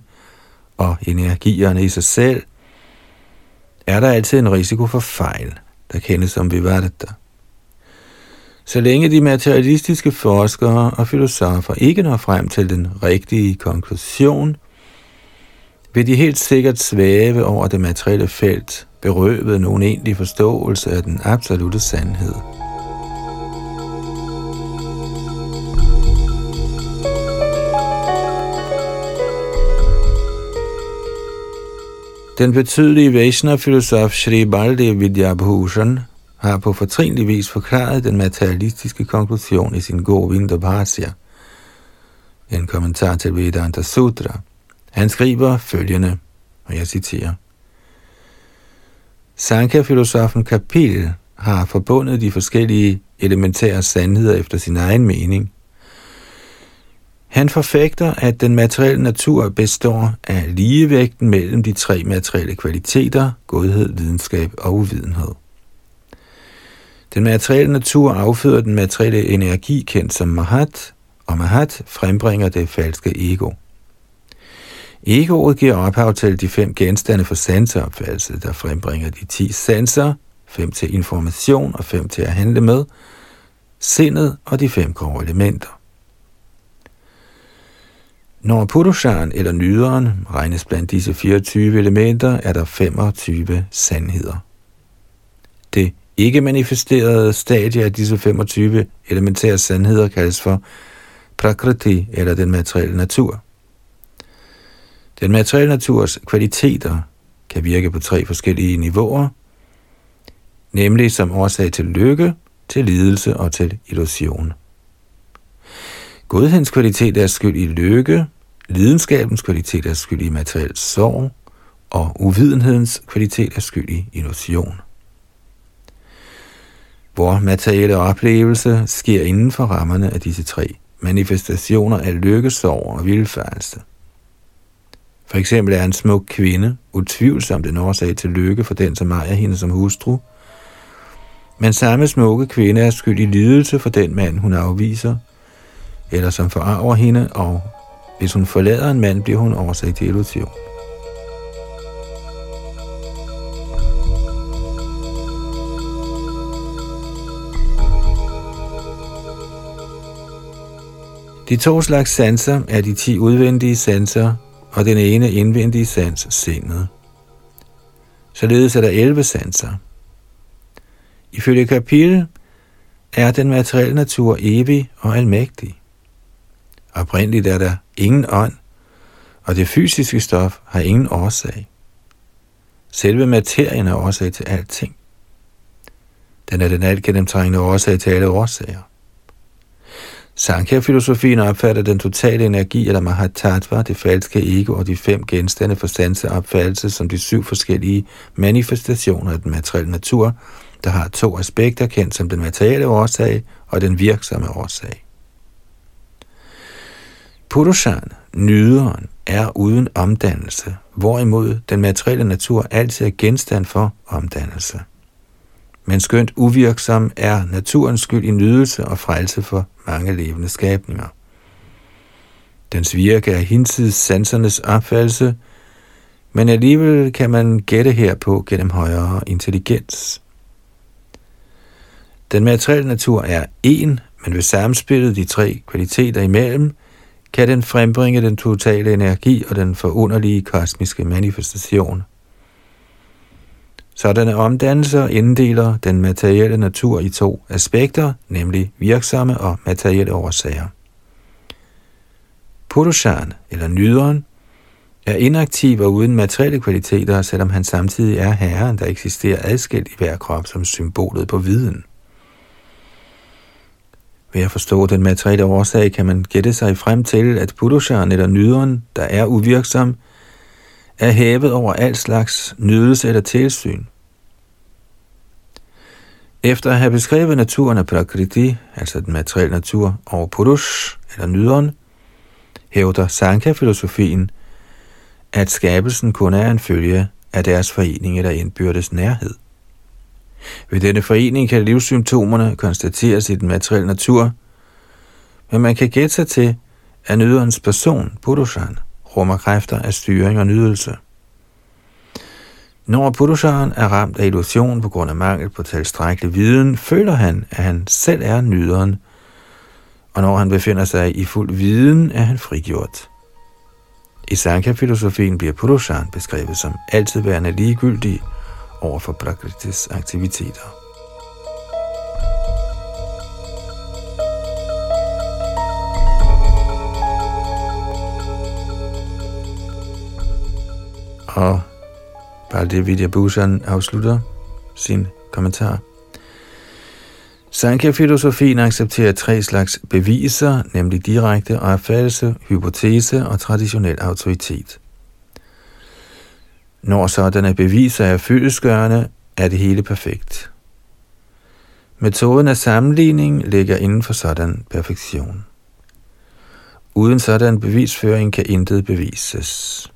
og energierne i sig selv, er der altid en risiko for fejl, der kendes som vivarta. Så længe de materialistiske forskere og filosofer ikke når frem til den rigtige konklusion, vil de helt sikkert svæve over det materielle felt, berøvet nogen egentlig forståelse af den absolute sandhed. Den betydelige Vaishnav-filosof Sri Baldev Vidyabhushan har på fortrinlig vis forklaret den materialistiske konklusion i sin Govinda Bhasya, en kommentar til Vedanta Sutra. Han skriver følgende, og jeg citerer. Sankhya-filosofen Kapil har forbundet de forskellige elementære sandheder efter sin egen mening. Han forfægter, at den materielle natur består af ligevægten mellem de tre materielle kvaliteter, godhed, videnskab og uvidenhed. Den materielle natur afføder den materielle energi, kendt som Mahat, og Mahat frembringer det falske ego. Egoet giver ophav til de fem genstande for sanseopfattelse, der frembringer de ti sanser, fem til information og fem til at handle med, sindet og de fem grove elementer. Når Purushan eller nyderen regnes blandt disse 24 elementer, er der 25 sandheder. Det ikke manifesterede stadie af disse 25 elementære sandheder kaldes for prakriti eller den materielle natur. Den materielle naturs kvaliteter kan virke på tre forskellige niveauer, nemlig som årsag til lykke, til lidelse og til illusion. Godhedens kvalitet er skyld i lykke, lidenskabens kvalitet er skyld i materiel sorg, og uvidenhedens kvalitet er skyld i illusion hvor materielle oplevelse sker inden for rammerne af disse tre manifestationer af lykke, sorg og vildfærelse. For eksempel er en smuk kvinde utvivlsomt en årsag til lykke for den, som ejer hende som hustru, men samme smukke kvinde er skyld i lidelse for den mand, hun afviser, eller som forarver hende, og hvis hun forlader en mand, bliver hun årsag til illusion. De to slags sanser er de ti udvendige sanser, og den ene indvendige sans, sindet. Således er der 11 sanser. Ifølge kapitel er den materielle natur evig og almægtig. Oprindeligt er der ingen ånd, og det fysiske stof har ingen årsag. Selve materien er årsag til alting. Den er den alt gennemtrængende årsag til alle årsager. Sankhya-filosofien opfatter den totale energi eller Mahatattva, det falske ego og de fem genstande for sanseopfattelse som de syv forskellige manifestationer af den materielle natur, der har to aspekter kendt som den materielle årsag og den virksomme årsag. Purushan, nyderen, er uden omdannelse, hvorimod den materielle natur altid er genstand for omdannelse. Men skønt uvirksom er naturens skyld i nydelse og frelse for mange levende skabninger. Dens virke er hinsides sansernes opfattelse, men alligevel kan man gætte herpå gennem højere intelligens. Den materielle natur er en, men ved samspillet de tre kvaliteter imellem, kan den frembringe den totale energi og den forunderlige kosmiske manifestation. Sådanne omdannelser inddeler den materielle natur i to aspekter, nemlig virksomme og materielle årsager. Purushan, eller nyderen, er inaktiv og uden materielle kvaliteter, selvom han samtidig er herren, der eksisterer adskilt i hver krop som symbolet på viden. Ved at forstå den materielle årsag kan man gætte sig frem til, at Purushan eller nyderen, der er uvirksom, er hævet over al slags nydelse eller tilsyn. Efter at have beskrevet naturen af Prakriti, altså den materielle natur, og Purush, eller nyderen, hævder Sankhya-filosofien, at skabelsen kun er en følge af deres forening eller indbyrdes nærhed. Ved denne forening kan livssymptomerne konstateres i den materielle natur, men man kan gætte sig til, at nyderens person, Purushan, rummer kræfter af styring og nydelse. Når Purusharen er ramt af illusion på grund af mangel på tilstrækkelig viden, føler han, at han selv er nyderen, og når han befinder sig i fuld viden, er han frigjort. I Sankhya-filosofien bliver Purushan beskrevet som altid værende ligegyldig over for Prakritis aktiviteter. Og Baldev Vidyabhushan afslutter sin kommentar. Sankhya-filosofien accepterer tre slags beviser, nemlig direkte opfattelse, hypotese og traditionel autoritet. Når sådanne beviser er fyldesgørende, er det hele perfekt. Metoden af sammenligning ligger inden for sådan perfektion. Uden sådan bevisføring kan intet bevises.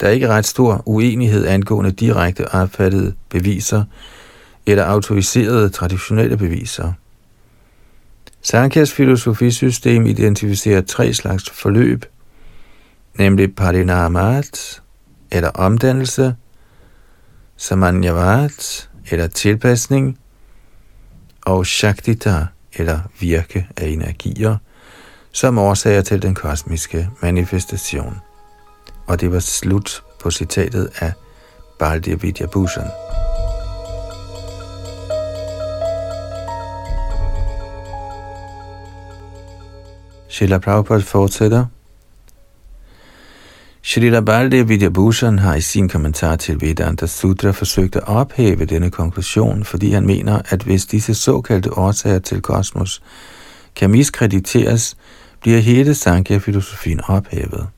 Der er ikke ret stor uenighed angående direkte opfattede beviser, eller autoriserede traditionelle beviser. Sankhyas filosofisystem identificerer tre slags forløb, nemlig parinamat, eller omdannelse, samanyavat, eller tilpasning, og shaktita, eller virke af energier, som årsager til den kosmiske manifestation. Og det var slut på citatet af Baldir Vidyabhushan. Srila Prabhupada fortsætter. Srila Baldev Vidyabhushan har i sin kommentar til Vedanta Sutra forsøgt at ophæve denne konklusion, fordi han mener, at hvis disse såkaldte årsager til kosmos kan miskrediteres, bliver hele Sankhya-filosofien ophævet.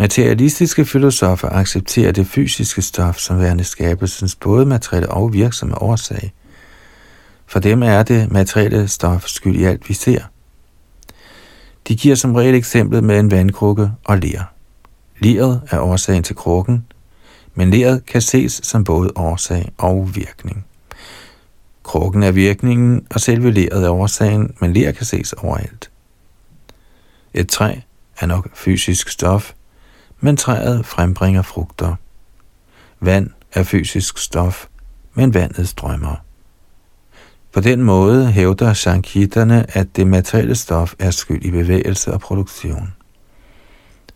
Materialistiske filosofer accepterer det fysiske stof som værende skabelsens både materielle og virksomme årsag. For dem er det materielle stof skyld i alt, vi ser – de giver som regel eksemplet med en vandkrukke og ler. Leret er årsagen til krukken, men leret kan ses som både årsag og virkning. Krukken er virkningen, og selve leret er årsagen, men ler kan ses overalt. Et træ er nok fysisk stof, men træet frembringer frugter. Vand er fysisk stof, men vandet strømmer. På den måde hævder sankitterne, at det materielle stof er skyld i bevægelse og produktion.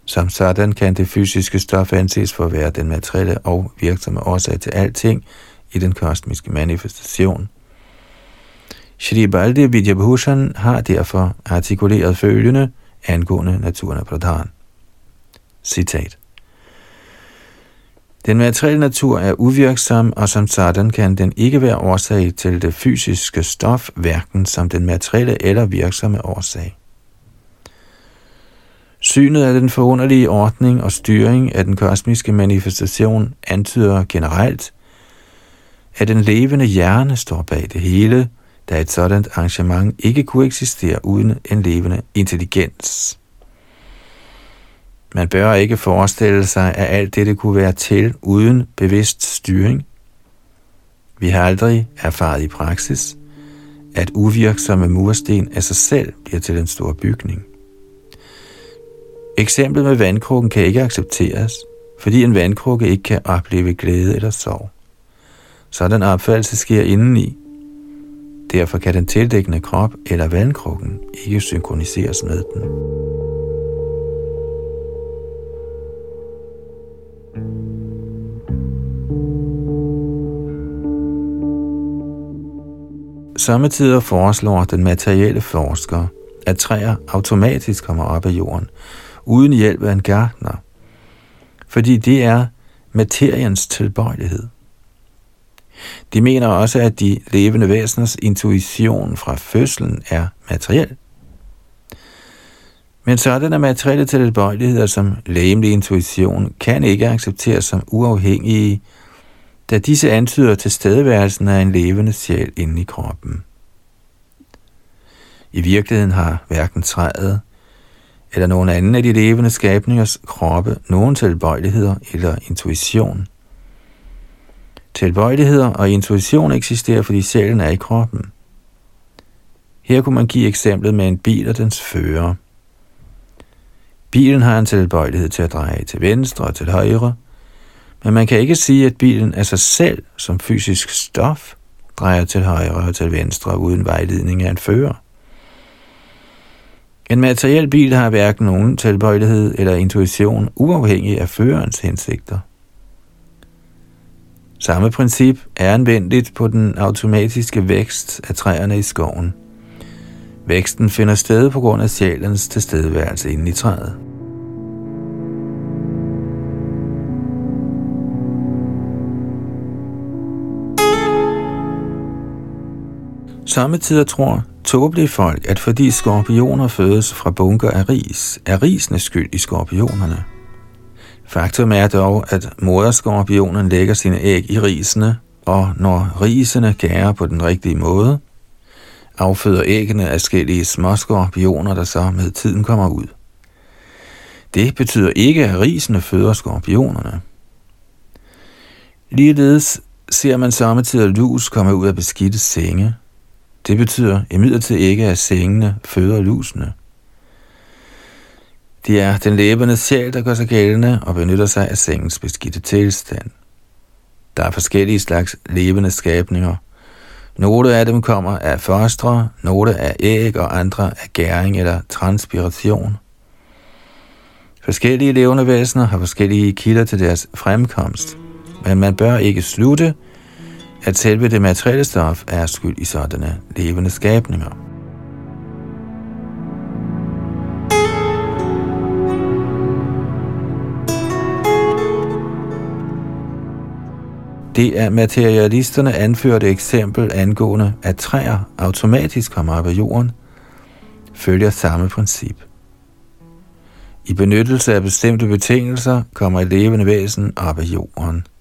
Som sådan kan det fysiske stof anses for at være den materielle og virksomme årsag til alting i den kosmiske manifestation. Shri Baldev Vidyabhushan har derfor artikuleret følgende angående naturen af Pradhan. Citat. Den materielle natur er uvirksom, og som sådan kan den ikke være årsag til det fysiske stof, hverken som den materielle eller virksomme årsag. Synet af den forunderlige ordning og styring af den kosmiske manifestation antyder generelt, at den levende hjerne står bag det hele, da et sådan arrangement ikke kunne eksistere uden en levende intelligens. Man bør ikke forestille sig, at alt dette kunne være til uden bevidst styring. Vi har aldrig erfaret i praksis, at uvirksomme mursten af sig selv bliver til en stor bygning. Eksemplet med vandkrukken kan ikke accepteres, fordi en vandkrukke ikke kan opleve glæde eller sorg. Sådan opfattelse sker indeni. Derfor kan den tildækkende krop eller vandkrukken ikke synkroniseres med den. Samtidig foreslår den materielle forsker, at træer automatisk kommer op af jorden, uden hjælp af en gartner, fordi det er materiens tilbøjelighed. De mener også, at de levende væseners intuition fra fødslen er materiel. Men sådanne materielle tilbøjeligheder som lægemlig intuition kan ikke accepteres som uafhængige, da disse antyder tilstedeværelsen af en levende sjæl inde i kroppen. I virkeligheden har hverken træet eller nogen anden af de levende skabningers kroppe nogen tilbøjeligheder eller intuition. Tilbøjeligheder og intuition eksisterer, fordi sjælen er i kroppen. Her kunne man give eksemplet med en bil og dens fører. Bilen har en tilbøjelighed til at dreje til venstre og til højre, men man kan ikke sige, at bilen af sig selv som fysisk stof drejer til højre og til venstre uden vejledning af en fører. En materiel bil har hverken nogen tilbøjelighed eller intuition uafhængig af førerens hensigter. Samme princip er anvendeligt på den automatiske vækst af træerne i skoven. Væksten finder sted på grund af sjælens tilstedeværelse inde i træet. Samtidig tror tåbelige folk, at fordi skorpioner fødes fra bunker af ris, er risene skyld i skorpionerne. Faktum er dog, at moderskorpionen lægger sine æg i risene, og når risene gærer på den rigtige måde, afføder æggene af små småskorpioner, der så med tiden kommer ud. Det betyder ikke, at risene føder skorpionerne. Ligeledes ser man samtidig lus komme ud af beskidte senge, det betyder imidlertid ikke, at sengene føder lusene. Det er den levende sjæl, der gør sig gældende og benytter sig af sengens beskidte tilstand. Der er forskellige slags levende skabninger. Nogle af dem kommer af fostre, nogle af æg og andre af gæring eller transpiration. Forskellige levende væsener har forskellige kilder til deres fremkomst, men man bør ikke slutte, at selve det materielle stof er skyld i sådanne levende skabninger. Det er materialisterne anførte eksempel angående, at træer automatisk kommer op af jorden, følger samme princip. I benyttelse af bestemte betingelser kommer et levende væsen op af jorden –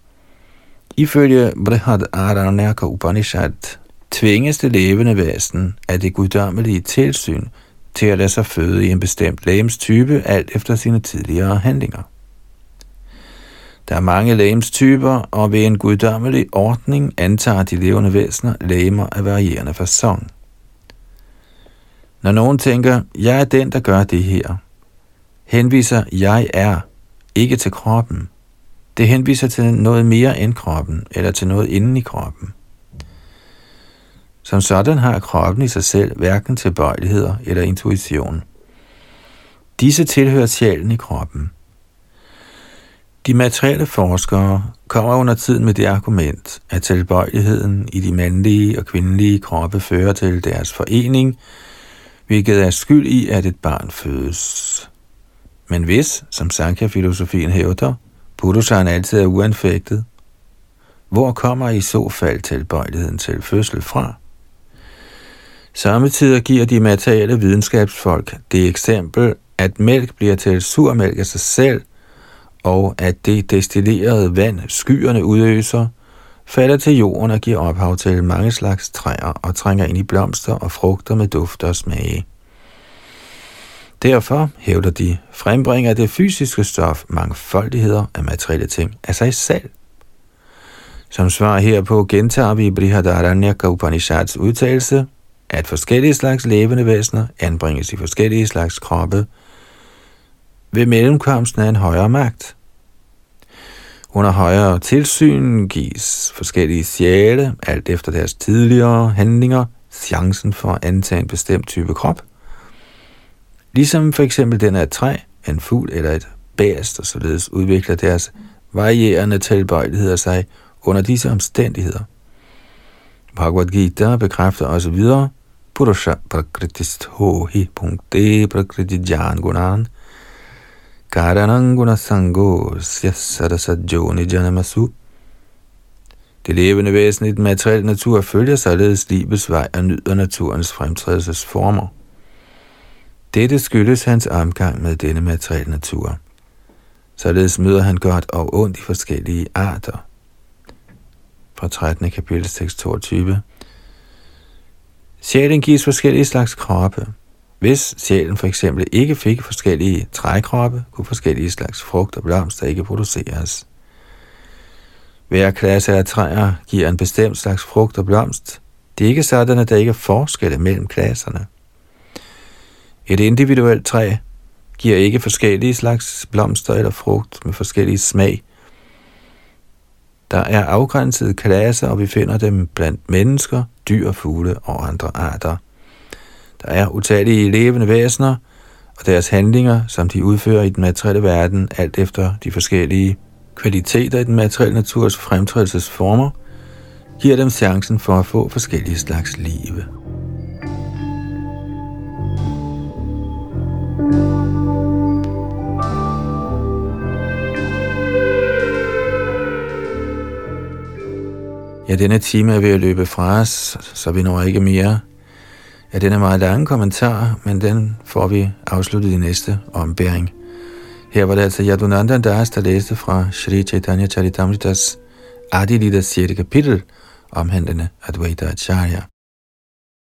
Ifølge Brihad Aranyaka Upanishad tvinges det levende væsen af det guddommelige tilsyn til at lade sig føde i en bestemt lægemstype alt efter sine tidligere handlinger. Der er mange lægemstyper, og ved en guddommelig ordning antager de levende væsener lægemer af varierende fasong. Når nogen tænker, jeg er den, der gør det her, henviser jeg er ikke til kroppen, det henviser til noget mere end kroppen, eller til noget inden i kroppen. Som sådan har kroppen i sig selv hverken tilbøjeligheder eller intuition. Disse tilhører sjælen i kroppen. De materielle forskere kommer under tiden med det argument, at tilbøjeligheden i de mandlige og kvindelige kroppe fører til deres forening, hvilket er skyld i, at et barn fødes. Men hvis, som Sankhya-filosofien hævder, Purushan altid er uanfægtet. Hvor kommer i så fald tilbøjeligheden til fødsel fra? Samtidig giver de materielle videnskabsfolk det eksempel, at mælk bliver til surmælk af sig selv, og at det destillerede vand, skyerne udøser, falder til jorden og giver ophav til mange slags træer og trænger ind i blomster og frugter med duft og smage. Derfor hævder de, frembringer det fysiske stof mangfoldigheder af materielle ting af sig selv. Som svar herpå gentager vi Brihadaranyaka Upanishads udtalelse, at forskellige slags levende væsener anbringes i forskellige slags kroppe ved mellemkomsten af en højere magt. Under højere tilsyn gives forskellige sjæle, alt efter deres tidligere handlinger, chancen for at antage en bestemt type krop – Ligesom for eksempel den af træ, en fugl eller et bæst, og således udvikler deres varierende tilbøjeligheder sig under disse omstændigheder. Bhagavad Gita bekræfter også videre, Purusha prakritist hohi punkte prakriti jan gunan, karanang gunasango syasarasajoni janamasu. Det levende væsen i den materielle natur følger således livets vej og nyder naturens fremtrædelsesformer. Dette skyldes hans omgang med denne materielle natur. Således møder han godt og ondt i forskellige arter. Fra 13. kapitel 622. Sjælen gives forskellige slags kroppe. Hvis sjælen for eksempel ikke fik forskellige trækroppe, kunne forskellige slags frugt og blomster ikke produceres. Hver klasse af træer giver en bestemt slags frugt og blomst. Det er ikke sådan, at der ikke er forskelle mellem klasserne. Et individuelt træ giver ikke forskellige slags blomster eller frugt med forskellige smag. Der er afgrænsede klasser, og vi finder dem blandt mennesker, dyr, fugle og andre arter. Der er utallige levende væsener, og deres handlinger, som de udfører i den materielle verden, alt efter de forskellige kvaliteter i den materielle naturs fremtrædelsesformer, giver dem chancen for at få forskellige slags liv. Ja, denne time er ved at løbe fra os, så vi når ikke mere. Ja, den er meget lang kommentar, men den får vi afsluttet i næste ombæring. Her var det altså Yadunanda Das, der læste fra Sri Chaitanya Charitamritas Adilita 6. kapitel, omhandlende Advaita Acharya.